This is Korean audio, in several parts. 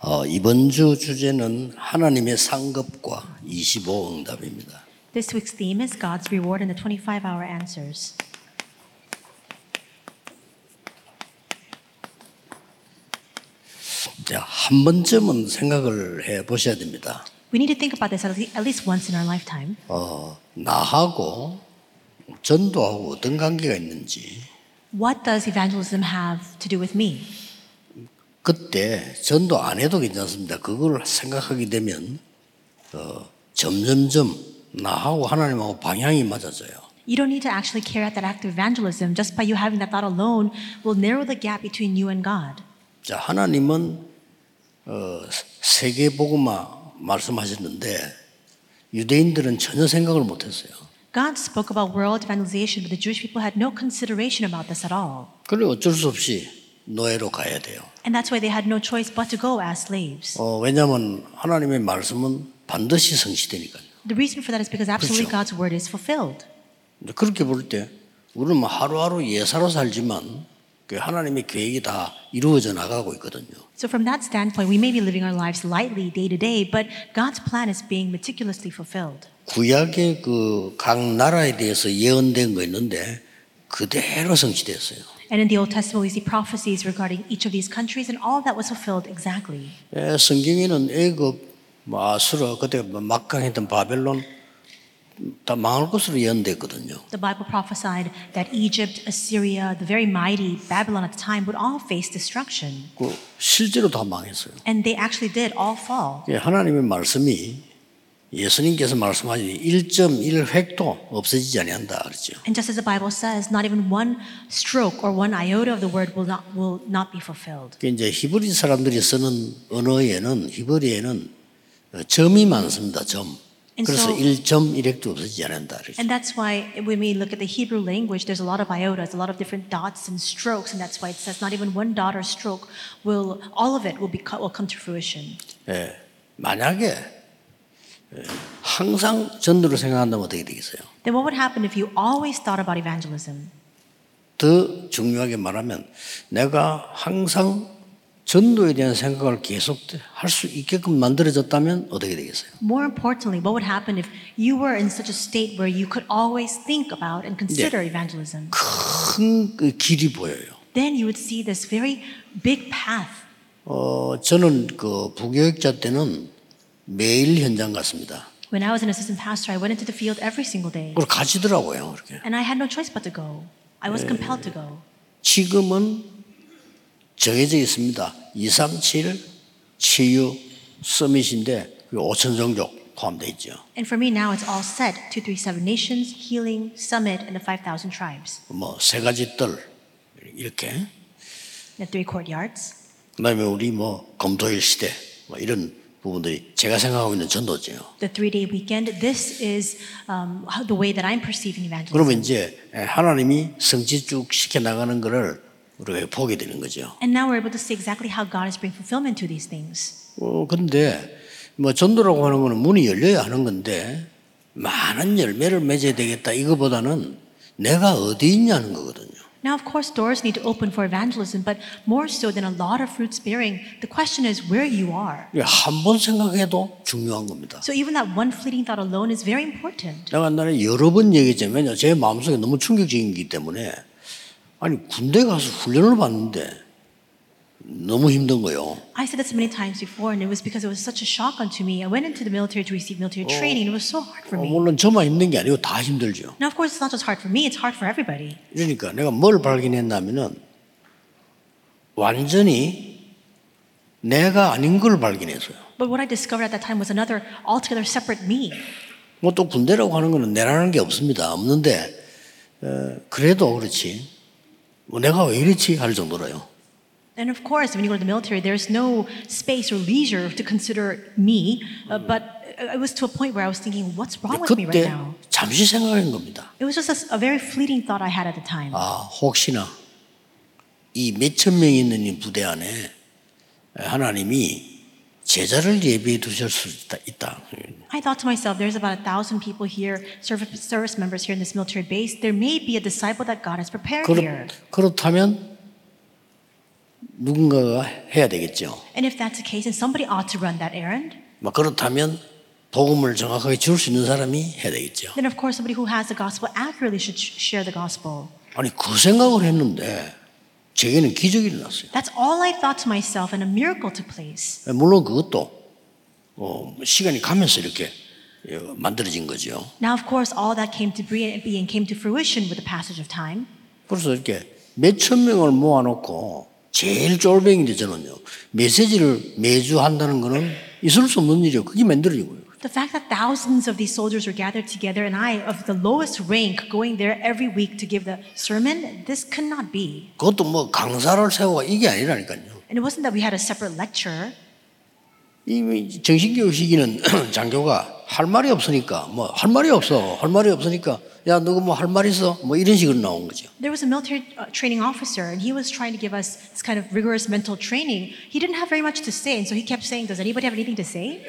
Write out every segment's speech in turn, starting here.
어, 이번 주 주제는 하나님의 상급과 25 응답입니다. This week's theme is God's reward and the 25 hour answers. 자, 한 번쯤은 생각을 해 보셔야 됩니다. We need to think about this at least once in our lifetime. 어, 나하고 전도하고 어떤 관계가 있는지 What does evangelism have to do with me? 그때 전도 안 해도 괜찮습니다. 그걸 생각하게 되면 어, 점점점 나하고 하나님하고 방향이 맞아져요. You don't need to actually carry out that act of evangelism. Just by you having that thought alone will narrow the gap between you and God. 자, 하나님은 어, 세계 복음화 말씀하셨는데 유대인들은 전혀 생각을 못 했어요. God spoke about world evangelization, but the Jewish people had no consideration about this at all. 그래 어쩔 수 없이 노예로 가야 돼요. And that's why they had no choice but to go as slaves. 어, 왜냐하면 하나님의 말씀은 반드시 성취되니까요. The reason for that is because absolutely 그렇죠. God's word is fulfilled. 근데 그렇게 볼 때 우리는 뭐 하루하루 예사로 살지만 그 하나님의 계획이 다 이루어져 나가고 있거든요. So from that standpoint, we may be living our lives lightly day to day, but God's plan is being meticulously fulfilled. 구약의 그 각 나라에 대해서 예언된 거 있는데 그대로 성취됐어요. And in the Old Testament, we see prophecies regarding each of these countries, and all of that was fulfilled exactly. 예, 성경에는 애굽, 뭐 아수르, 그때 뭐 막강했던 바벨론 다 망할 것으로 예언됐거든요. The Bible prophesied that Egypt, Assyria, the very mighty Babylon at the time would all face destruction. 그 실제로 다 망했어요. And they actually did all fall. 예, 하나님의 말씀이 예수님께서 말씀하신 1.1 획도 없어지지 아니한다 그랬죠. And just as the Bible says, not even one stroke or one iota of the word will not, will not be fulfilled. 그 이제 히브리 사람들이 쓰는 언어에는 히브리에는 어, 점이 많습니다. 점. And 그래서 so- 1.1 획도 없어지지 않는다 그랬죠. And that's why when we look at the Hebrew language, there's a lot of iotas, a lot of different dots and strokes, and that's why it says not even one dot or stroke will, all of it will, be, will come to fruition. 예, 만약에 예, 항상 전도를 생각한다면 어떻게 되겠어요? Then what would happen if you always thought about evangelism? 더 중요하게 말하면 내가 항상 전도에 대한 생각을 계속 할 수 있게끔 만들어졌다면 어떻게 되겠어요? More importantly, what would happen if you were in such a state where you could always think about and consider evangelism? 큰그 길이 보여요. Then you would see this very big path. 어, 저는 그 부교육자 때는 매일 현장 갔습니다. When I was an assistant pastor, I went into the field every single day. 그걸 가지더라고요. 그렇게. And I had no choice but to go. I was compelled to go. 지금은 정해져 있습니다. 237 치유 서밋인데 5천 종족 포함되어 있죠. And for me now, it's all set 237 Nations, Healing, Summit, and the 5,000 tribes. 뭐세 가지 뜰 이렇게. The three courtyards. 그다음에 우리 뭐 검토일 시대 뭐 이런 부분들이 제가 생각하고 있는 전도죠. The three day weekend. This is um, the way that I'm perceiving evangelism. 그러면 이제 하나님이 성취 쭉 시켜 나가는 것을 우리가 보게 되는 거죠. And now we're able to see exactly how God is bringing fulfillment to these things. 어 근데 뭐 전도라고 하는 거는 문이 열려야 하는 건데 많은 열매를 맺어야 되겠다 이거보다는 내가 어디 있냐는 거거든요. Now, of course, doors need to open for evangelism, but more so than a lot of fruits bearing, the question is where you are. 한 번 생각해도 중요한 겁니다. So even that one fleeting thought alone is very important. 내가 옛날에 여러 번 얘기했지만 왜냐 제 마음속에 너무 충격적인 거기 때문에 아니 군대 가서 훈련을 받는데 너무 힘든 거요. I said this many times before, and it was because it was such a shock unto me. I went into the military to receive military training, and it was so hard for 어, me. 물론 저만 힘든 게 아니고 다 힘들죠. Now, of course, it's not just hard for me, it's hard for everybody. 그러니까 내가 뭘 발견했냐면은 완전히 내가 아닌 걸 발견했어요. But what I discovered at that time was another altogether separate me. 뭐 또 군대라고 하는 거는 내라는 게 없습니다. 없는데 어, 그래도 그렇지. 뭐 내가 왜 이렇지 할 정도로요. And of course, when you go to the military, there's no space or leisure to consider me. Uh, but it was to a point where I was thinking, what's wrong with me right 그때 now? 잠시 생각한 겁니다. It was just a, a very fleeting thought I had at the time. 아 혹시나 이 몇천 명이 있는 이 부대 안에 하나님이 제자를 예비해 두실 수 있다. 있다. I thought to myself, there's about a thousand people here, service, service members here in this military base. There may be a disciple that God has prepared 그렇, here. 그렇다면 누군가가 해야 되겠죠. And if that's the case, then somebody ought to run that errand. 뭐 그렇다면 복음을 정확하게 줄 수 있는 사람이 해야 되겠죠. Then, of course, somebody who has the gospel accurately should sh- share the gospel. 아니 그 생각을 했는데 제게는 기적이 일어났어요. That's all I thought to myself, and a miracle took place. 물론 그것도 어, 시간이 가면서 이렇게 예, 만들어진 거죠. Now, of course, all that came to be- being came to fruition with the passage of time. 그래서 이렇게 몇 천 명을 모아놓고 제일 쫄병인데 저는요 메시지를 매주 한다는 거는 있을 수 없는 일이에요. 그게 만들어진 거예요. The fact that thousands of these soldiers were gathered together, and I, of the lowest rank, going there every week to give the sermon, this could not be. 그것도 뭐 강사를 세우고 이게 아니라니까요. And it wasn't that we had a separate lecture. 이미 정신교육 시기는 장교가 할 말이 없으니까 뭐 할 말이 없어 할 말이 없으니까 야 누구 뭐 할 말 있어 뭐 이런 식으로 나온 거죠. There was a military uh, training officer, and he was trying to give us this kind of rigorous mental training. He didn't have very much to say, and so he kept saying, Does anybody have anything to say?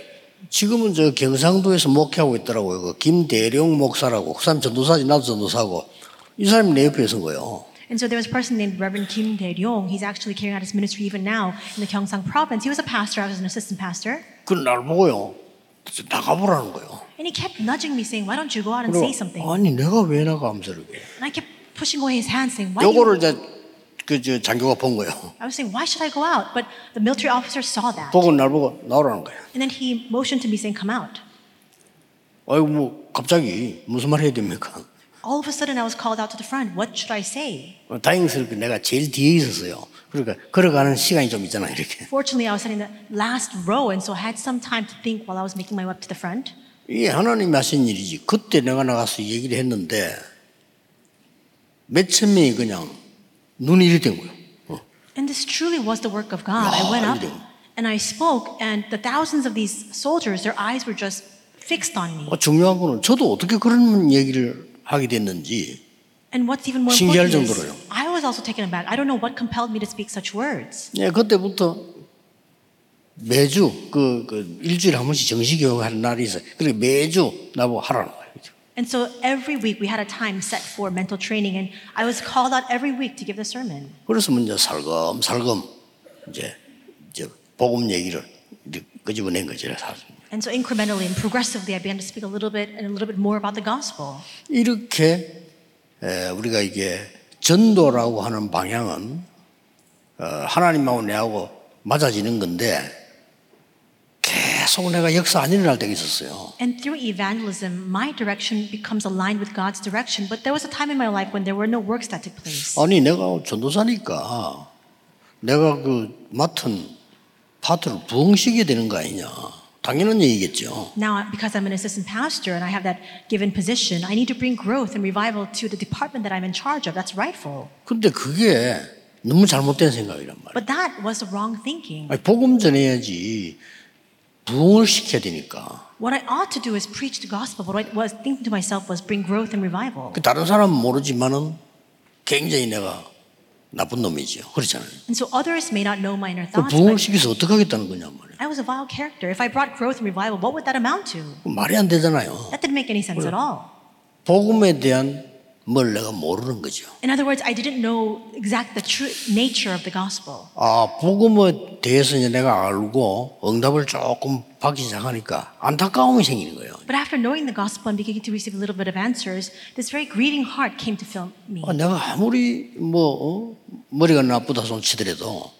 지금은 저 경상도에서 목회하고 있더라고요. 그 김대룡 목사라고 그 사람 전도사지 나도 전도사고 이 사람이 내 옆에 선 거예요. And so there was a person named Reverend Kim Dae-ryong. He's actually carrying out his ministry even now in the Gyeongsang province. He was a pastor. I was an assistant pastor. 그날 보고요 나가보라는 거예요. And he kept nudging me, saying, Why don't you go out and say something? 아니 내가 왜 나가 이렇게 And I kept pushing away his hand, saying, Why 요거를 이제 그저 장교가 본 거예요. I was saying, why should I go out? But the military officer saw that. 보고 날 보고 나오라는 거예요. And then he motioned to me saying, come out. 아이고 뭐 갑자기 무슨 말 해야 됩니까? All of a sudden I was called out to the front. What should I say? 어, 다행스럽게 내가 제일 뒤에 있었어요. 그러니까 걸어가는 시간이 좀 있잖아 이렇게. Fortunately, I was sitting in the last row, and so I had some time to think while I was making my way up to the front. 이게 하나님이 하신 일이지. 그때 내가 나가서 얘기를 했는데 몇천 명이 그냥 눈이 이리 된 거예요. 어. And this truly was the work of God. I went up and I spoke, and the thousands of these soldiers, their eyes were just fixed on me. 어, 중요한 거는 저도 어떻게 그런 얘기를 하게 됐는지 And what's even more 신기할 important is, 정도로요. I was also taken aback. I don't know what compelled me to speak such words. 예, 그때부터 매주 그, 그 일주일에 한 번씩 정식교육 하는 날이 있어요. 그리고 매주 나보고 하라는 거예요. And so every week we had a time set for mental training, and I was called out every week to give the sermon. 그래서 먼저 살금살금 이제, 이제 복음 얘기를 이제 끄집어낸 거죠. 사실. And so incrementally and progressively, I began to speak a little bit and a little bit more about the gospel. 이렇게 에, 우리가 이게 전도라고 하는 방향은 어, 하나님하고 내하고 맞아지는 건데 계속 내가 역사 안 일어날 때가 있었어요. And through evangelism, my direction becomes aligned with God's direction. But there was a time in my life when there were no works that took place. 아니 내가 전도사니까 내가 그 맡은 파트를 부흥시켜야 되는 거 아니냐. 당연한 얘기겠죠. Now, because I'm an assistant pastor and I have that given position, I need to bring growth and revival to the department that I'm in charge of. That's rightful. 근데 그게 너무 잘못된 생각이란 말이에요. But that was the wrong thinking. 아니, 복음 전해야지 부흥을 시켜야 되니까. What I ought to do is preach the gospel. What I was thinking to myself was bring growth and revival. 그 다른 사람은 모르지만은 굉장히 내가 나쁜 놈이죠. 그렇잖아요. And so others may not know my inner 그 thoughts, 부흥을 but 시켜서 어떻게 하겠다는 거냐 말이에요. I was a vile character. If I brought growth and revival, what would that amount to? 그 말이 안 되잖아요. That didn't make any sense at all. 복음에 대한 뭘 내가 모르는 거죠. In other words, I didn't know exact the true nature of the gospel. 아, 복음에 대해서 이제 내가 알고 응답을 조금 받기 시작하니까 안타까움이 생기는 거예요. But after knowing the gospel and beginning to receive a little bit of answers, this very grieving heart came to fill me. 아, 내가 아무리 뭐 어? 머리가 나쁘다 손 치더라도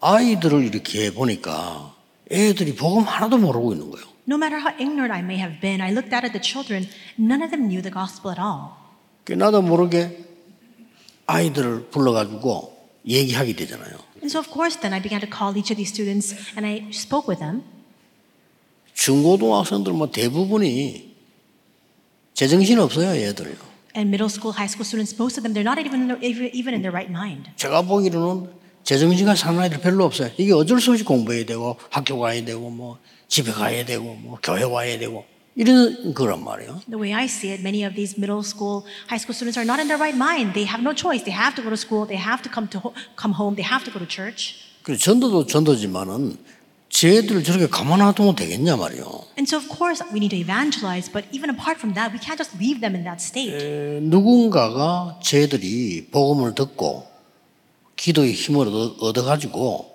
아이들을 이렇게 보니까 애들이 복음 하나도 모르고 있는 거예요. No matter how ignorant I may have been, I looked out at the children, none of them knew the gospel at all. 그 나도 모르게 아이들을 불러가지고 얘기하게 되잖아요. And so, of course, then I began to call each of these students and I spoke with them. 중고등학생들 뭐 대부분이 제정신 없어요, 얘들요. And middle school, high school students, most of them, they're not even, even, even in their right mind. 제가 보기로는 제정신과 사는 아이들 별로 없어요. 이게 어쩔 수 없이 공부해야 되고 학교 가야 되고 뭐 집에 가야 되고 뭐 교회 와야 되고 이런 거란 말이에요. The way I see it, many of these middle school, high school students are not in their right mind. They have no choice. They have to go to school. They have to come to come home. They have to go to church. 그래서 전도도 전도지만은 쟤들 저렇게 가만 놔두면 되겠냐 말이요. And so, of course, we need to evangelize. But even apart from that, we can't just leave them in that state. 에, 누군가가 쟤들이 복음을 듣고 기도의 힘을 얻어- 얻어가지고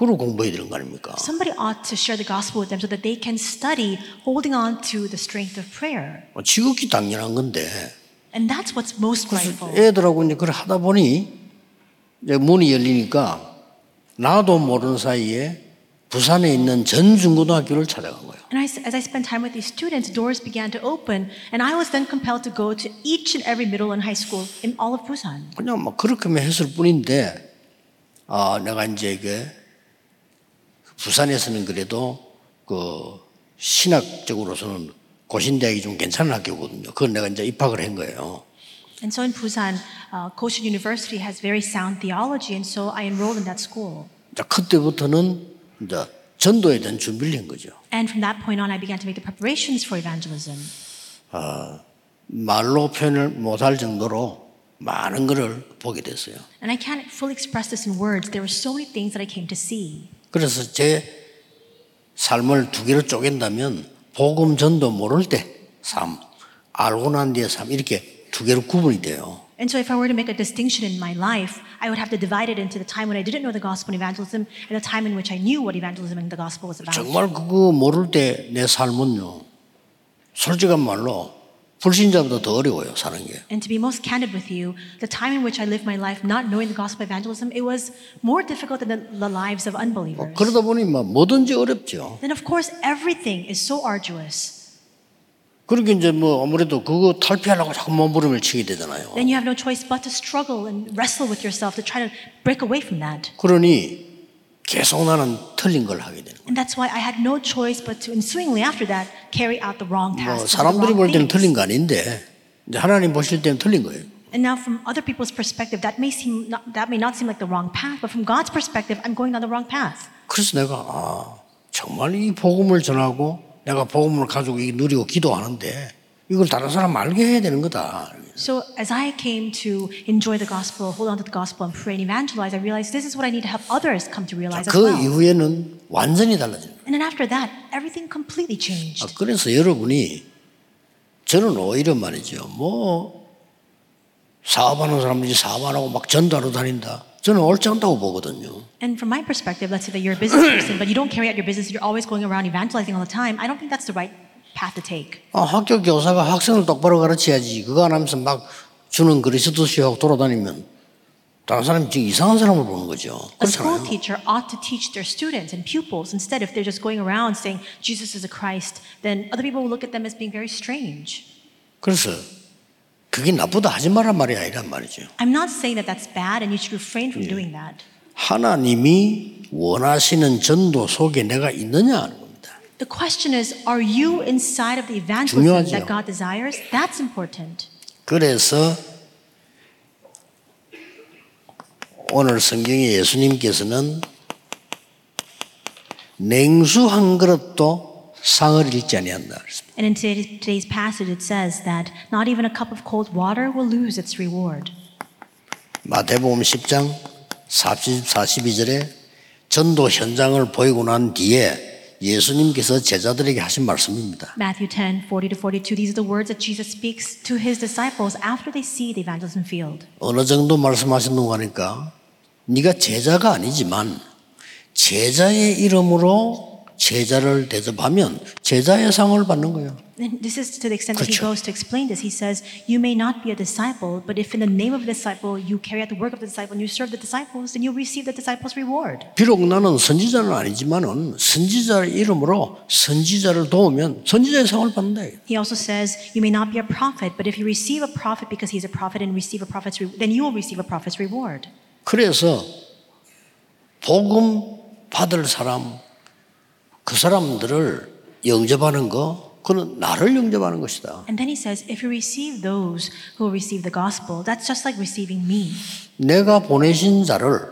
그걸 공부해야 되는 거 아닙니까? Somebody ought to share the gospel with them so that they can study holding on to the strength of prayer. 뭐 지극히 당연한 건데 And that's what's most grateful. 애들하고 이제 그걸 하다 보니 이제 문이 열리니까 나도 모르는 사이에 부산에 있는 전 중고등학교를 찾아간 거예요. And I, as I spent time with these students, doors began to open, and I was then compelled to go to each and every middle and high school in all of Busan. 그냥 막 그렇게만 했을 뿐인데 아 내가 이제 이게 부산에서는 그래도 그 신학적으로서는 고신대학이 좀 괜찮은 학교거든요. 그건 내가 이제 입학을 한 거예요. And so in Busan, uh, Koshin University has very sound theology, and so I enrolled in that school. 자, 그때부터는 이제 전도에 대한 준비를 한 거죠. And from that point on, I began to make the preparations for evangelism. 말로 표현을 못할 정도로 많은 것을 보게 됐어요. And I can't fully express this in words. There were so many things that I came to see. 그래서 제 삶을 두 개로 쪼갠다면 복음 전도 모를 때 삶, 알고 난 뒤의 삶 이렇게 두 개로 구분이 돼요. And so, if I were to make a distinction in my life, I would have to divide it into the time when I didn't know the gospel and evangelism and the time in which I knew what evangelism and the gospel was about. 정말 그거 모를 때 내 삶은요. 솔직한 말로 불신자보다 더 어려워요, 사는 게. And to be most candid with you, the time in which I lived my life not knowing the gospel of evangelism, it was more difficult than the, the lives of unbelievers. 그러다 보니 막 뭐든지 어렵죠. Then, of course, everything is so arduous. 그렇게 이제 뭐 아무래도 그거 탈피하려고 자꾸 몸부림을 치게 되잖아요. Then you have no choice but to struggle and wrestle with yourself to try to break away from that. 그러니 계속 나는 틀린 걸 하게 되는 거예요. And that's why I had no choice but to ensuingly after that carry out the wrong 뭐 the 사람들이 볼 때는. 틀린 거 아닌데 이제 하나님 보실 때는 틀린 거예요. And now, from other people's perspective, that may seem not, that may not seem like the wrong path, but from God's perspective, I'm going down the wrong path. 그래서 내가 아 정말 이 복음을 전하고 내가 복음을 가지고 이 누리고 기도하는데 이걸 다른 사람 알게 해야 되는 거다. So, as I came to enjoy the gospel, hold on to the gospel, and pray and evangelize, I realized this is what I need to help others come to realize as 그 well. 이후에는 완전히 달라져요. And then after that, everything completely 아, changed. 그래서 여러분이 저는 오히려 말이죠. 뭐 사업하는 사람들이 사업하고 막 전도하러 다닌다. 저는 옳지 않다고 보거든요. And from my perspective, let's say that you're a business person, but you don't carry out your business, you're always going around evangelizing all the time. I don't think that's the right path to take. 아, 학교 교사가 학생을 똑바로 가르쳐야지. 그거 안 하면서 막 주는 그리스도시하고 돌아다니면 다른 사람이 지금 이상한 사람을 보는 거죠. A school teacher ought to teach their students and pupils. Instead, if they're just going around saying Jesus is a Christ, then other people will look at them as being very strange. 그래서 그게 나쁘다 하지 말란 말이 아니란 말이죠. I'm not saying that that's bad and you should refrain from doing that. 하나님이 원하시는 전도 속에 내가 있느냐. The question is, are you inside of the evangelism 중요하죠. that God desires? That's important. 그래서 오늘 성경에 예수님께서는 냉수 한 그릇도 상을 잃지 아니한다. And in today's today's passage, it says that not even a cup of cold water will lose its reward. 마태복음 10장 40, 42절에 전도 현장을 보이고 난 뒤에 예수님께서 제자들에게 하신 말씀입니다. Matthew 10, 40 to 42, these are the words that Jesus speaks to his disciples after they see the evangelism field. 어느 정도 말씀하셨는가 하니까 네가 제자가 아니지만 제자의 이름으로 제자를 대접하면 제자의 상을 받는 거예요. And this is to the extent that he 그렇죠. goes to explain this. He says, You may not be a disciple, but if in the name of a disciple you carry out the work of the disciple and you serve the disciples, then you'll receive the disciple's reward. 비록 나는 선지자는 아니지만은 선지자의 이름으로 선지자를 도우면 선지자의 상을 받는다. He also says, You may not be a prophet, but if you receive a prophet because he's a prophet and receive a prophet's re- then you will receive a prophet's reward. 그래서 복음 받을 사람 그 사람들을 영접하는 거 그는 나를 영접하는 것이다. And then he says, If you receive those who receive the gospel, that's just like receiving me. 내가 보내신 자를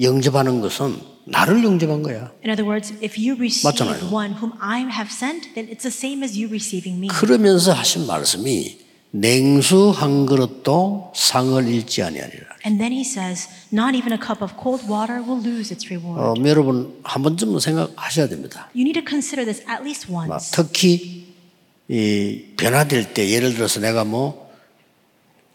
영접하는 것은 나를 영접한 거야. In other words, if you receive 맞잖아요. one whom I have sent, then it's the same as you receiving me. 그러면서 하신 말씀이 냉수 한 그릇도 상을 잃지 아니하리라. And then he says, Not even a cup of cold water will lose its reward. 어, 여러분 한 번쯤은 생각하셔야 됩니다. You need to consider this at least 막 once. 특히 이 변화될 때 예를 들어서 내가 뭐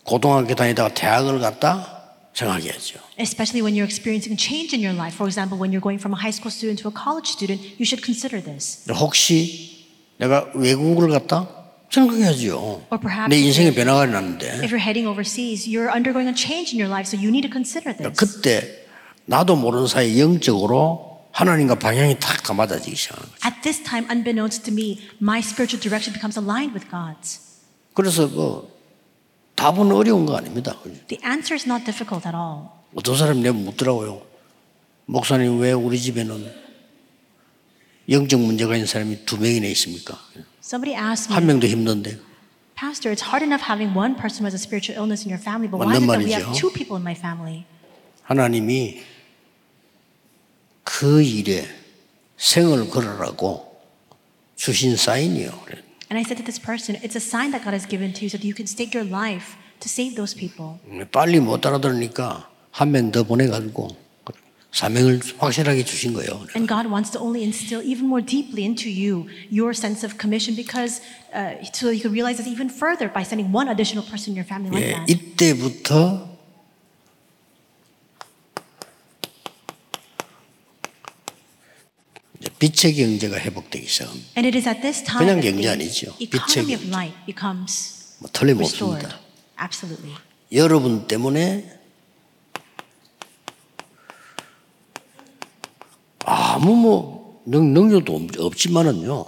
고등학교 다니다가 대학을 갔다 생각해야죠. Especially when you're experiencing change in your life. For example, when you're going from a high school student to a college student, you should consider this. 혹시 내가 외국을 갔다 perhaps 내 인생에 변화가 났는데 If you're heading overseas, you're undergoing a change in your life, so you need to consider this. 그때 나도 모르는 사이 영적으로 하나님과 방향이 탁다 맞아지기 시작하는 거죠. At this time, unbeknownst to me, my spiritual direction becomes aligned with God's. 그래서 그 답은 어려운 거 아닙니다. The answer is not difficult at all. 어떤 사람이 내가 묻더라고요. 목사님 왜 우리 집에는 영적 문제가 있는 사람이 두 명이나 있습니까? Somebody asked 한 me, 명도 힘든데. Pastor, it's hard enough having one person who has a spiritual illness in your family, but why is it that we have two people in my family? 하나님이 그 일에 생을 걸으라고 주신 사인이요. And I said to this person, it's a sign that God has given to you so that you can stake your life to save those people. 빨리 못 알아들으니까 한 명 더 보내가지고 사명을 확실하게 주신 거예요. And God wants to only instill even more deeply into you your sense of commission because uh, so you can realize this even further by sending one additional person in your family like 예, that. 이때부터 빛의 경제가 회복되기 시작합니다. And it is at this time 그냥 경제 the 아니죠. economy 빛의 of light becomes 뭐. 틀림없습니다. Absolutely. 여러분 때문에 아무 뭐 능, 능력도 없- 없지만은요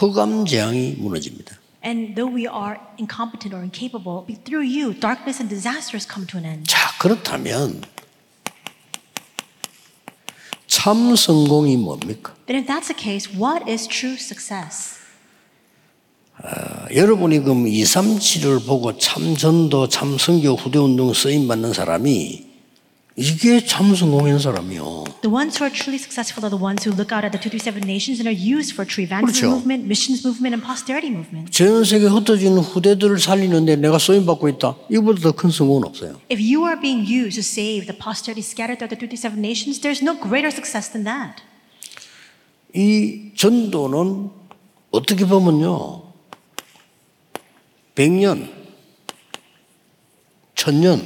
허감 재앙이 무너집니다. And though we are incompetent or incapable, through you, darkness and disasters come to an end. 자 그렇다면 참 성공이 뭡니까? Then, if that's the case, what is true success? 아, 여러분이 그럼 237을 보고 참 전도, 참 선교, 후대 운동 쓰임 받는 사람이 이게 참 성공한 사람이요. The ones who are truly successful are the ones who look out at the 237 nations and are used for true evangelism 그렇죠. movement, missions movement, and posterity movement. 전 세계 흩어지는 후대들을 살리는데 내가 쓰임 받고 있다. 이보다 더 큰 성공은 없어요. If you are being used to save the posterity scattered throughout the 237 nations, there's no greater success than that. 이 전도는 어떻게 보면요. 100년, 1000년,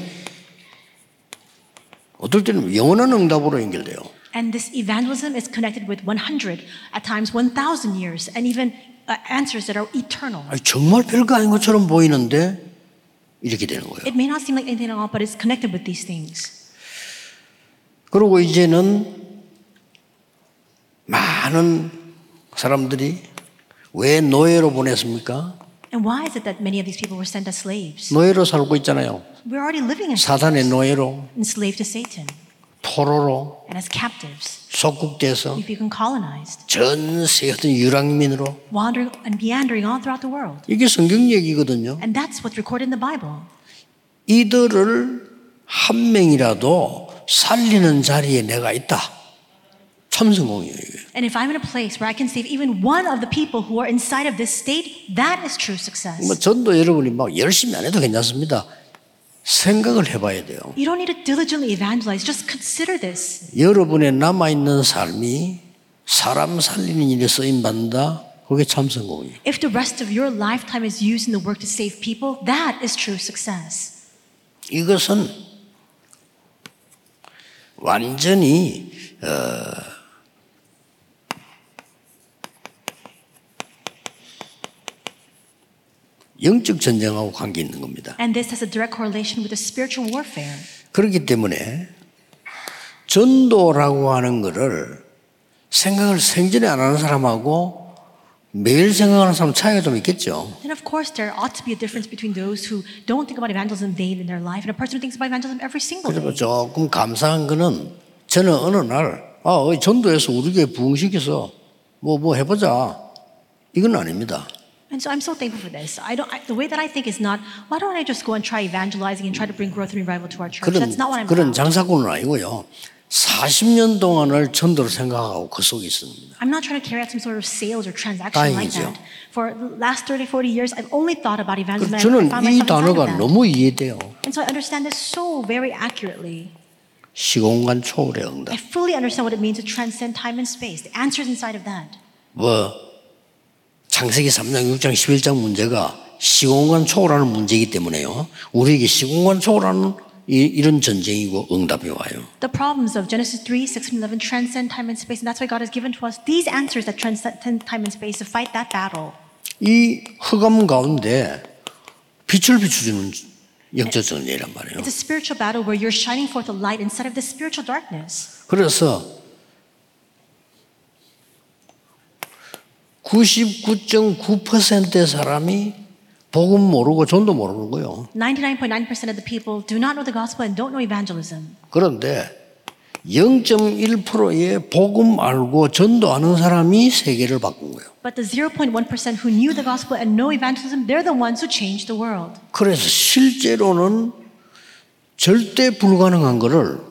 어떨 때는 영원한 응답으로 연결돼요. And this evangelism is connected with 100, at times 1,000 years, and even uh, answers that are eternal. 아니, 정말 별거 아닌 것처럼 보이는데 이렇게 되는 거예요. It may not seem like anything at all, but it's connected with these things. 그리고 이제는 많은 사람들이 왜 노예로 보냈습니까? And why is it that many of these people were sent as slaves? 노예로 살고 있잖아요. We're already living as 사단의 노예로, enslaved to Satan 포로로, and as captives. 속국돼서 We've become colonized, 전 세계 어떤 유랑민으로 wandering and meandering all throughout the world. 이게 성경 얘기거든요. And that's what's recorded in the Bible. 이들을 한 명이라도 살리는 자리에 내가 있다. 참 성공이에요. And if I'm in a place where I can save even one of the people who are inside of this state, that is true success. 뭐 전도 여러분이 막 열심히 안 해도 괜찮습니다. 생각을 해봐야 돼요. You don't need to diligently evangelize, just consider this. 여러분의 남아 있는 삶이 사람 살리는 일에 쓰임 받는다. 그게 참 성공이에요. If the rest of your lifetime is used in the work to save people, that is true success. 이것은 완전히 어, 영적 전쟁하고 관계 있는 겁니다. And this has a direct correlation with the spiritual warfare. 그렇기 때문에 전도라고 하는 것을 생각을 생전에 안 하는 사람하고 매일 생각하는 사람 차이가 좀 있겠죠. Then, of course, there ought to be a difference between those who don't think about evangelism daily in their life and a person who thinks about evangelism every single 그래서 day. 조금 감사한 거는 저는 어느 날, 아, 전도해서 우리 교회 부흥시켜서 뭐, 뭐 해보자. 이건 아닙니다. And so I'm so thankful for this. I don't, I, the way that I think is not, why don't I just go and try evangelizing and try to bring growth and revival to our church? 그런, That's not what I'm 그런 about. 장사꾼은 아니고요. 40년 동안을 전도를 생각하고 그 속에 있습니다. I'm not trying to carry out some sort of sales or transaction like 다행이죠. that. For the last 30, 40 years, I've only thought about evangelism. and I 저는 found 이 myself inside of 단어가 that. 너무 이해돼요. And so I understand this so very accurately. 시공간 초월의 응답. I fully understand what it means to transcend time and space. The answers inside of that. 뭐 창세기 3장, 6장, 11장 문제가 시공간 초월하는 문제이기 때문에요. 우리에게 시공간 초월하는 이, 이런 전쟁이고 응답이 와요. The problems of Genesis 3, 6, and 11 transcend time and space, and that's why God has given to us these answers that transcend time and space to fight that battle. 이 흑암 가운데 빛을 비추주는 영적 전쟁이란 말이에요. It's a spiritual battle where you're shining forth a light inside of this spiritual darkness. 그래서 99.9%의 사람이 복음 모르고 전도 모르는 거예요. 99.9% of the people do not know the gospel and don't know evangelism. 그런데 0.1%의 복음 알고 전도하는 사람이 세계를 바꾼 거예요. But the 0.1% who knew the gospel and know evangelism, they're the ones who changed the world. 그래서 실제로는 절대 불가능한 거를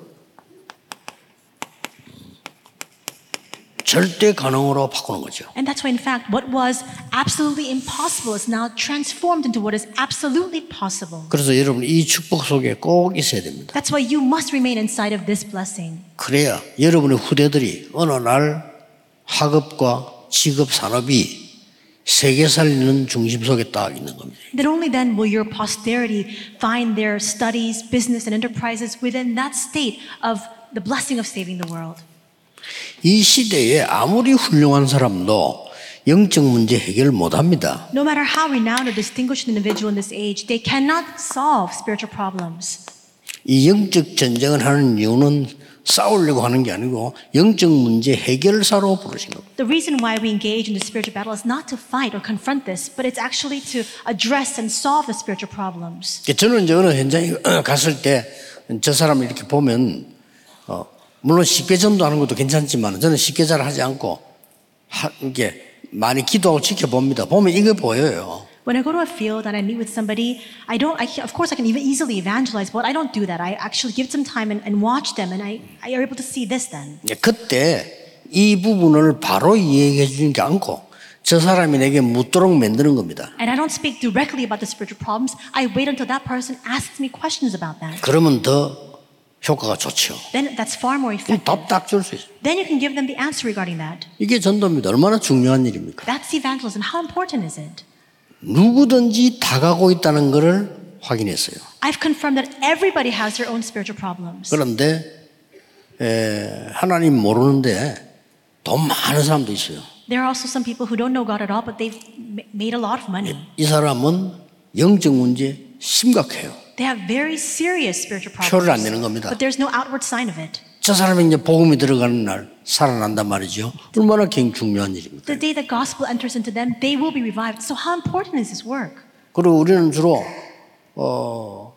절대 가능으로 바꾸는 거죠. And that's why, in fact, what was absolutely impossible is now transformed into what is absolutely possible. 그래서 여러분 이 축복 속에 꼭 있어야 됩니다. That's why you must remain inside of this blessing. 그래야 여러분의 후대들이 어느 날 학업과 직업 산업이 세계 살리는 중심 속에 딱 있는 겁니다. Then only then will your posterity find their studies, business, and enterprises within that state of the blessing of saving the world. 이 시대에 아무리 훌륭한 사람도 영적 문제 해결 못 합니다. No matter how renowned or distinguished an individual in this age, they cannot solve spiritual problems. 이 영적 전쟁을 하는 이유는 싸우려고 하는 게 아니고 영적 문제 해결사로 부르신 겁니다. The reason why we engage in the spiritual battle is not to fight or confront this, but it's actually to address and solve the spiritual problems. 저는 이제 어느 현장에 갔을 때 저 사람을 이렇게 보면 어, 물론 쉽게 전도하는 것도 괜찮지만 저는 쉽게 잘 하지 않고 하, 이게 많이 기도하고 지켜봅니다. 보면 이게 보여요. When I go to a field and I meet with somebody, I don't, I, of course, I can even easily evangelize, but I don't do that. I actually give some time and, and watch them, and I, I are able to see this then. 그때 이 부분을 바로 이야기해 주는 게 않고 저 사람이 내게 묻도록 만드는 겁니다. And I don't speak directly about the spiritual problems. I wait until that person asks me questions about that. 그러면 더 효과가 좋죠. Then that's far more effective. 답딱 줄 수 있어요. Then you can give them the answer regarding that. 이게 전도입니다. 얼마나 중요한 일입니까? That's evangelism. How important is it? 누구든지 다 가고 있다는 것을 확인했어요. I've confirmed that everybody has their own spiritual problems. 그런데 에, 하나님 모르는데 돈 많은 사람도 있어요. There are also some people who don't know God at all, but they've ma- made a lot of money. 이 사람은 영적 문제 심각해요. They have very serious spiritual 표를 안 problems. 내는 겁니다. But there's no outward sign of it. 저 사람이 이제 복음이 들어가는 날 살아난단 말이죠. 얼마나 굉장히 중요한 일입니까? The day the gospel enters into them, they will be revived. So how important is this work? 그리고 우리는 주로 어,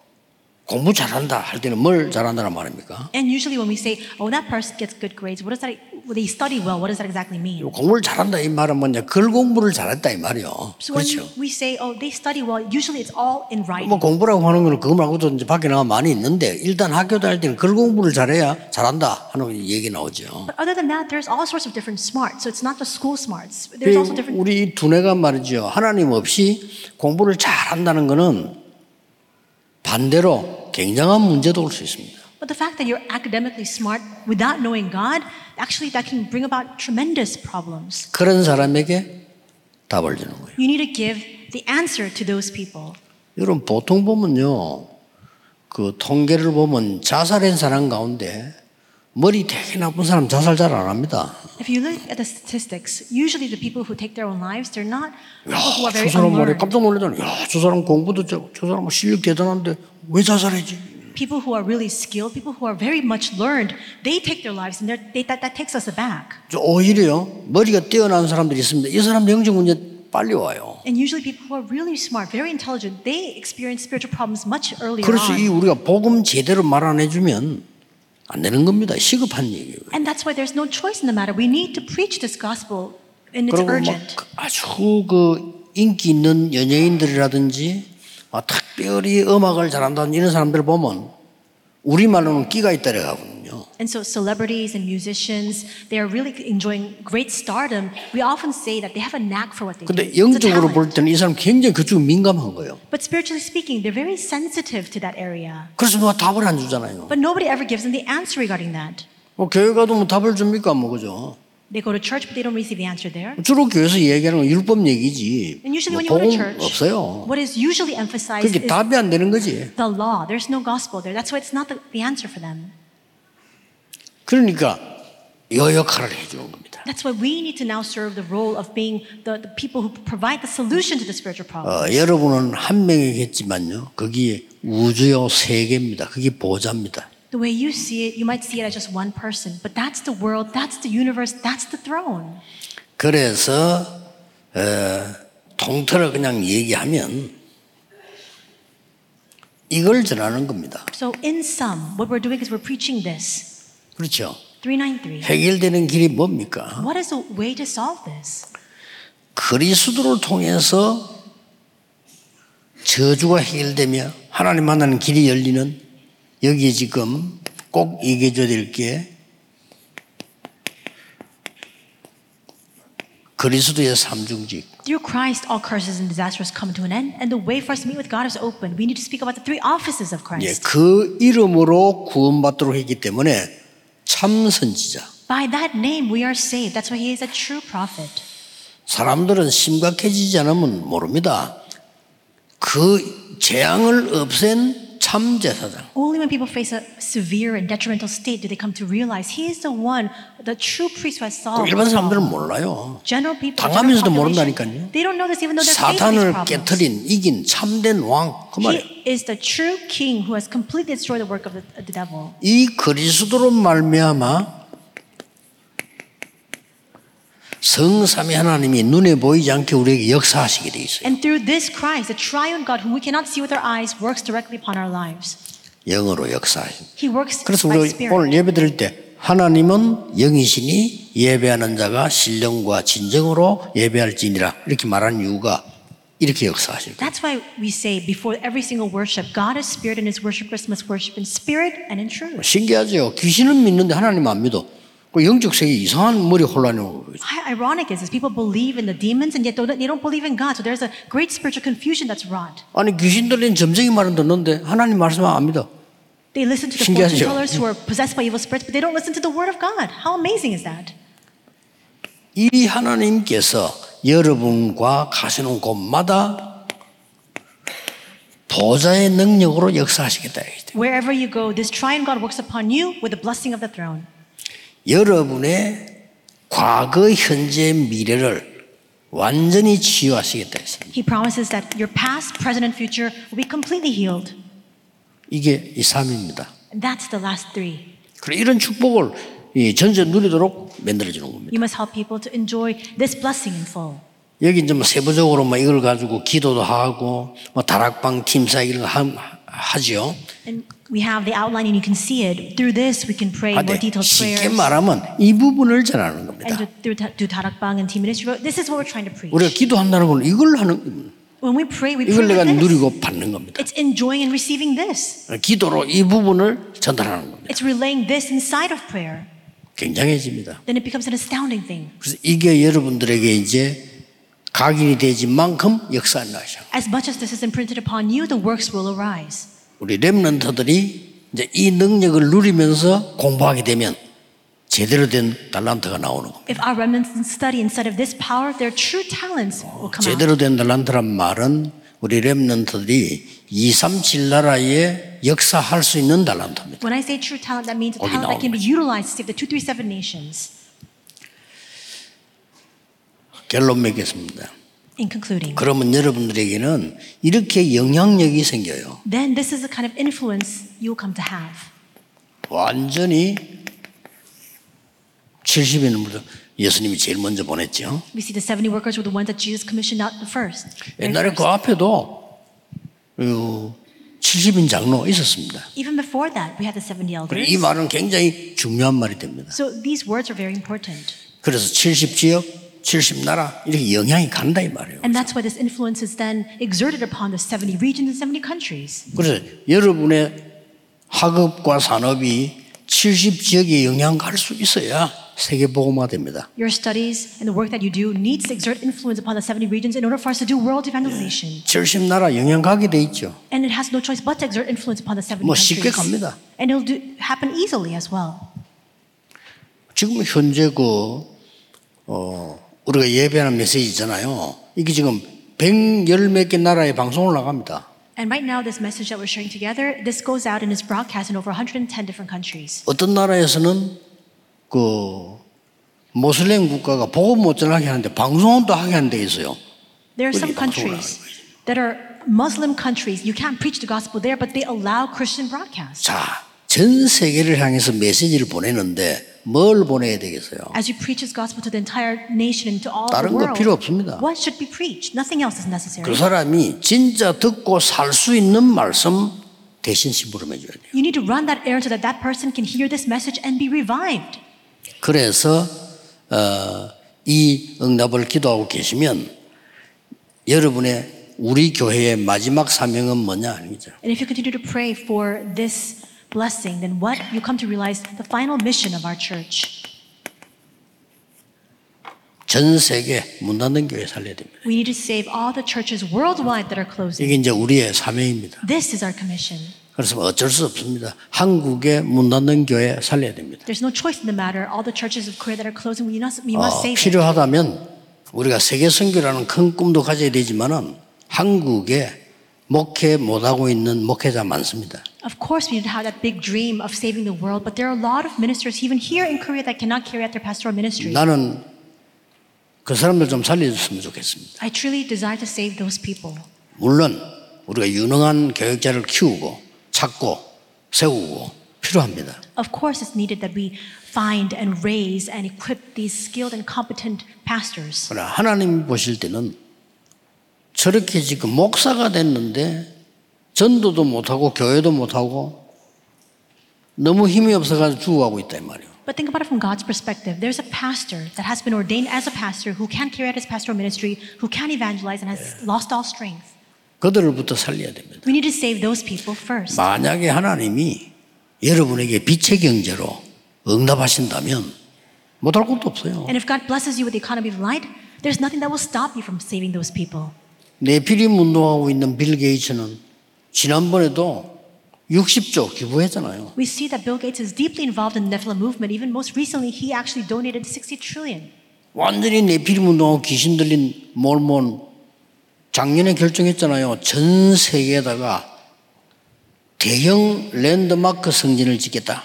공부 잘한다 할 때는 뭘 잘한다는 말입니까? And usually when we say, oh, that person gets good grades, what does that, well, they study well, what does that exactly mean? 공부를 잘한다 이 말은 뭐냐? 글 공부를 잘했다 이 말이요. So when 그렇죠. we say, oh, they study well, usually it's all in writing. 뭐 공부라고 하는 거는 그거 말고도 이제 밖에 나가 많이 있는데 일단 학교 다닐 때는 글 공부를 잘해야 잘한다 하는 얘기 나오죠. But other than that, there's all sorts of different smarts. So it's not the school smarts. There's also different. 우리 두뇌가 말이죠. 하나님 없이 공부를 잘한다는 거는 반대로 굉장한 문제도 올 수 있습니다. But the fact that you're academically smart without knowing God, actually that can bring about tremendous problems. 그런 사람에게 답을 주는 거예요. You need to give the answer to those people. 여러분 보통 보면요. 그 통계를 보면 자살한 사람 가운데 머리 되게 나쁜 사람 자살 잘 안 합니다. If you look at the statistics, usually the people who take their own lives, they're not 야, people who are 저 very 사람 말에. 깜짝 놀라잖아. 야, 저 사람 공부도 저, 저 사람 실력 대단한데 왜 자살했지? People who are really skilled, people who are very much learned, they take their lives, and they're- they, that, that takes us aback. 저 오히려 머리가 뛰어난 사람들이 있습니다. 이 사람 영적 문제 빨리 와요. And usually people who are really smart, very intelligent, they experience spiritual problems much earlier 그래서 이 on. 우리가 복음 제대로 말 안 해주면 안 되는 겁니다. 시급한 얘기예요. And that's why there's no choice in the matter. We need to preach this gospel, and it's 그리고 막 urgent. 아주 그 인기 있는 연예인들이라든지 아, 특별히 음악을 잘한다는 이런 사람들 보면 우리 말로는 끼가 있다래 하거든요. And so celebrities and musicians, they are really enjoying great stardom. We often say that they have a knack for what they do. 근데 영적으로. 볼 때는 이 사람 굉장히 그쪽 민감한 거예요. But spiritually speaking, they're very sensitive to that area. 그래서 누가 답을 안 주잖아요. But nobody ever gives them the answer regarding that. 뭐 교회 가도 뭐 답을 줍니까? 뭐 그죠? They go to church, but they don't receive the answer there. 주로 교회에서 얘기하는 건 율법 얘기지. And usually 뭐 when you go to church, 없어요. what is usually emphasized 그게 is 답이 안 되는 거지. the law. There's no gospel there. That's why it's not the, the answer for them. 그러니까 여 역할을 해주는 겁니다. That's why we need to now serve the role of being the, the people who provide the solution to the spiritual problem. 어, 여러분은 한 명이겠지만요. 거기에 우주요 세계입니다. 그게 보좌입니다. The way you see it, you might see it as just one person, but that's the world, that's the universe, that's the throne. 그래서 어, 통틀어 그냥 얘기하면 이걸 전하는 겁니다. So, in sum, what we're doing is we're preaching this. 그렇죠. 393. 해결되는 길이 뭡니까? What is a way to solve this? 그리스도를 통해서 저주가 해결되며 하나님 만나는 길이 열리는 여기에 지금 꼭 얘기해 줘야 될 게 그리스도의 삼중직 Through Christ, all curses and disasters come to an end, and the way for us to meet with God is open. We need to speak about the three offices of 예, Christ. 그 이름으로 구원받도록 했기 때문에 참 선지자 By that name, we are saved. That's why he is a true prophet. 사람들은 심각해지지 않으면 모릅니다. 그 재앙을 없앤 참 제사장 Only when people face a severe and detrimental state do they come to realize he is the one, the true priest who has solved. 일반 사람들은. 몰라요. General people, 당하면서도 모른다니까요. they don't know this even though they're facing these 사탄을 problems. 깨뜨린 이긴 참된 왕 그 말이에요. He is the true king who has completely destroyed the work of the, the devil. 이 그리스도로 말미암아 성삼위 하나님이 눈에 보이지 않게 우리에게 역사하시게 돼 있어요. And through this Christ, the triune God whom we cannot see with our eyes, works directly upon our lives. 영으로 역사하십니다. He works 그래서 우리. 오늘 예배 드릴 때 하나님은 영이시니 예배하는 자가 신령과 진정으로 예배할지니라 이렇게 말하는 이유가 이렇게 역사하실 거예요. That's why we say before every single worship, God is spirit and his worshipers must worship in spirit and in truth. 신기하죠. 귀신은 믿는데 하나님 안 믿어. 그 영적 세계 이상한 머리 혼란이 오고 ironic is this? People believe in the demons and yet don't- they don't believe in God. So there's a great spiritual confusion that's wrought. 아니 귀신 들린 점쟁이 말은 듣는데 하나님 말씀 안 믿어. They listen to the fortune tellers who are possessed by evil spirits, but they don't listen to the word of God. How amazing is that? 이 하나님께서 여러분과 가시는 곳마다 보좌의 능력으로 역사하시겠다. Wherever you go, this triune God works upon you with the blessing of the throne. 여러분의 과거, 현재, 미래를 완전히 치유하시겠다 했습니다. He promises that your past, present, and future will be completely healed. 이게 이 삶입니다. And that's the last three. 그래 이런 축복을 이 전체 누리도록 만들어 주는 겁니다. You must help people to enjoy this blessing in full. 여기 이제 뭐 세부적으로 뭐 이걸 가지고 기도도 하고 뭐 다락방 팀사 이런 거 하, 하지요. And we have the outline, and you can see it. Through this, we can pray more 근데 detailed 쉽게 prayers. 말하면 이 부분을 전하는 And 겁니다. to, through, ta- do tarakbang and team ministry. This is what we're trying to preach. 우리가 기도한다는 건 이걸 하는 겁니다. When we pray, we pray 이걸 내가 with this. 누리고 받는 겁니다. It's enjoying and receiving this. 기도로 이 부분을 전달하는 겁니다. It's relaying this inside of prayer. 굉장해집니다. Then it becomes an astounding thing. 그래서 이게 여러분들에게 이제 각인이 되진 만큼 역사를 나셔. As much as this is imprinted upon you, the works will arise. 우리 렘넌트들이 이제 이 능력을 누리면서 공부하게 되면 제대로 된 달란트가 나오는 겁니다. If our remnants study inside of this power, their true talents will come out. 제대로 된 달란트란 말은 우리 렘넌트들이 237 나라에 역사할 수 있는 달란트입니다. When I say true talent, that means a 거기 talent that can 나오는 be utilized to save the 237 nations. 결론 맺겠습니다. In concluding, 그러면 여러분들에게는 이렇게 영향력이 생겨요. then this is the kind of influence you will come to have. 완전히 70인 분들 예수님이 제일 먼저 보냈죠. We see the 70 workers were the ones that Jesus commissioned out the first. 옛날에 그. 앞에도 그 70인 장로 있었습니다. Even before that, we had the 70 그리고 elders. 이 말은 굉장히 중요한 말이 됩니다. So these words are very important. 그래서 70 지역, 70 나라 이렇게 영향이 간다 이 말이에요. And that's why this influence is then exerted upon the 70 regions and 70 countries. 그래서 여러분의 학업과 산업이 70 지역에 영향 갈 수 있어야 세계 복음화 됩니다. Your studies and the work that you do needs to exert influence upon the 70 regions in order for us to do world evangelization. 70 나라 영향 가게 돼 있죠. And it has no choice but to exert influence upon the 70뭐 쉽게 countries. 갑니다. And it'll do, happen easily as well. 지금 현재 그 어, 우리가 예배하는 메시지잖아요. 이게 지금 110몇 개 나라에 방송을 나갑니다. And right now, this message that we're sharing together, this goes out and is broadcast in over 110 different countries. 어떤 나라에서는 그 모슬렘 국가가 복음 못 전하게 하는데 방송은 또 하게 하는 데 있어요. There are some countries that are Muslim countries. You can't preach the gospel there, but they allow Christian broadcasts. 자, 전 세계를 향해서 메시지를 보내는데 뭘 보내야 되겠어요? As you preach His gospel to the entire nation and to all the 다른 거 world, 필요 없습니다. what should be preached? Nothing else is necessary. 그 사람이 진짜 듣고 살 수 있는 말씀 대신 심부름해 줘야 돼요. You need to run that errand so that that person can hear this message and be revived. 그래서 어, 이 응답을 기도하고 계시면 여러분의 우리 교회의 마지막 사명은 뭐냐 하는 거죠. And if you continue to pray for this blessing, then what you come to realize the final mission of our church. 전 세계 문 닫는 교회 살려야 됩니다. We need to save all the churches worldwide that are closing. 이게 이제 우리의 사명입니다. This is our commission. 그래서 어쩔 수 없습니다. 한국의 문 닫는 교회 살려야 됩니다. There's no choice in the matter. All the churches of Korea that are closing, we must, we 어, must save them. 필요하다면 우리가 세계 선교라는 큰 꿈도 가져야 되지만은 한국에 목회 못 하고 있는 목회자 많습니다. Of course, we need to have that big dream of saving the world, but there are a lot of ministers, even here in Korea, that cannot carry out their pastoral ministry. 나는 그 사람들 좀 살려줬으면 좋겠습니다. I truly desire to save those people. 물론 우리가 유능한 교육자를 키우고 찾고 세우고 필요합니다. Of course, it's needed that we find and raise and equip these skilled and competent pastors. 그러나 하나님 보실 때는 저렇게 지금 목사가 됐는데 전도도 못하고 교회도 못하고 너무 힘이 없어가지고 죽어가고 있다 이 말이에요. But think about it from God's perspective. There's a pastor that has been ordained as a pastor who can't carry out his pastoral ministry, who can't evangelize, and has lost all strength. 그들부터 살려야 됩니다. We need to save those people first. 만약에 하나님이 여러분에게 빛의 경제로 응답하신다면 못할 것도 없어요. And if God blesses you with the economy of light, there's nothing that will stop you from saving those people. 네피림 운동하고 있는 빌 게이츠는 지난번에도 60조 기부했잖아요. We see that Bill Gates is deeply involved in the Nephilim movement. Even most recently, he actually donated 60 trillion. 완전히 네피림 운동하고 귀신 들린 몰몬 작년에 결정했잖아요. 전 세계에다가 대형 랜드마크 성진을 짓겠다.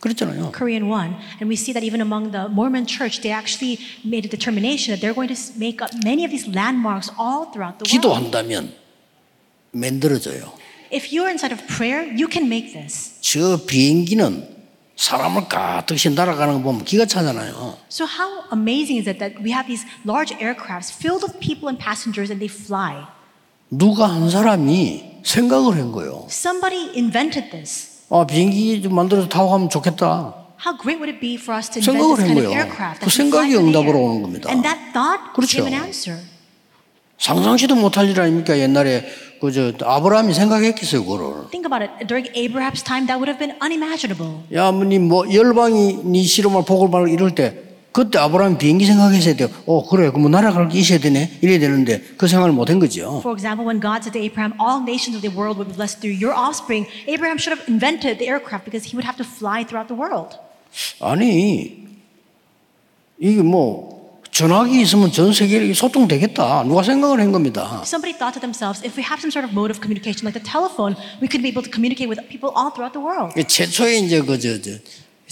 그랬잖아요. Korean one, and we see that even among the Mormon church, they actually made a determination that they're going to make up many of these landmarks all throughout the world. 기도한다면 만들어져요. If you're inside of prayer, you can make this. 저 비행기는 사람을 가득씩 날아가는 거 보면 기가 차잖아요. So how amazing is it that we have these large aircrafts filled with people and passengers, and they fly? 누가 한 사람이 생각을 한 거예요. Somebody invented this. 아, 비행기 좀 만들어서 타고 가면 좋겠다. How great would it be for us to invent this 한 kind of aircraft 그 생각이 응답으로? 오는 겁니다. And that thought 그렇죠. gave an answer. 상상치도 못할 일 아닙니까? 옛날에 그저 아브라함이 생각했겠어요, 그거를. Think about it. During Abraham's time, that would have been unimaginable. 야, 뭐니 뭐 열방이 네 씨름을 복을 받을 이럴 때 그때 아브라함이 비행기 생각했어야 돼요. 어, 그래. 그럼 날아갈 게 있어야 되네. 이래야 되는데 그 생각을 못 한 거죠. For example, when God said to Abraham, all nations of the world will be blessed through your offspring, Abraham should have invented the aircraft because he would have to fly throughout the world. 아니, 이게 뭐 전화기 있으면 전 세계에 소통되겠다. 누가 생각을 한 겁니다. Somebody thought to themselves, if we have some sort of mode of communication like the telephone, we could be able to communicate with people all throughout the world. 최초에 이제 그저 저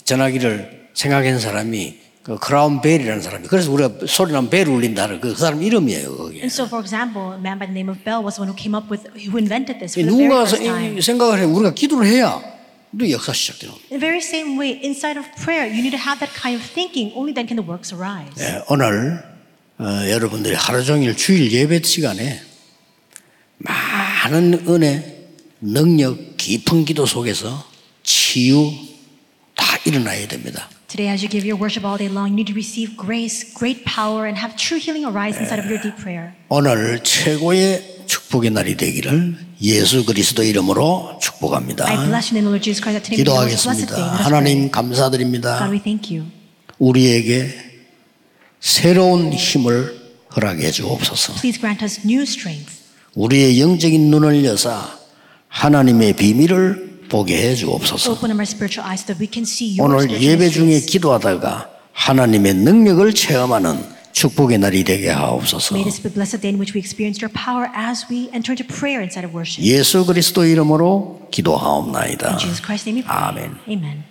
전화기를 생각한 사람이 그 크라운 벨이라는 사람이 그래서 우리가 소리 나면 벨 울린다는 그 사람 이름이에요. 그게. And so, for example, a man by the name of Bell was the one who came up with, who invented this time. 생각을 해 우리가 기도를 해야 또 역사 시작되는. In the very same way, inside of prayer, you need to have that kind of thinking. Only then can the works arise. 예, 오늘 어, 여러분들이 하루 종일 주일 예배 시간에 많은 은혜, 능력, 깊은 기도 속에서 치유 다 일어나야 됩니다. Today, as you give your worship all day long, you need to receive grace, great power, and have true healing arise inside of your deep prayer. 오늘 최고의 축복의 날이 되기를 예수 그리스도 이름으로 축복합니다. 기도하겠습니다. 하나님. 감사드립니다. 우리에게 새로운 힘을 허락해 주옵소서. 우리의 영적인 눈을 여사 하나님의 비밀을 보게 해 주옵소서. 오늘 예배 중에. 기도하다가 하나님의 능력을 체험하는 축복의 날이 되게 하옵소서. May this be a blessed day in which we experienced your power as we enter into prayer inside of worship. 예수 그리스도 이름으로 기도하옵나이다. In Jesus Christ's name we pray. 아멘. Amen.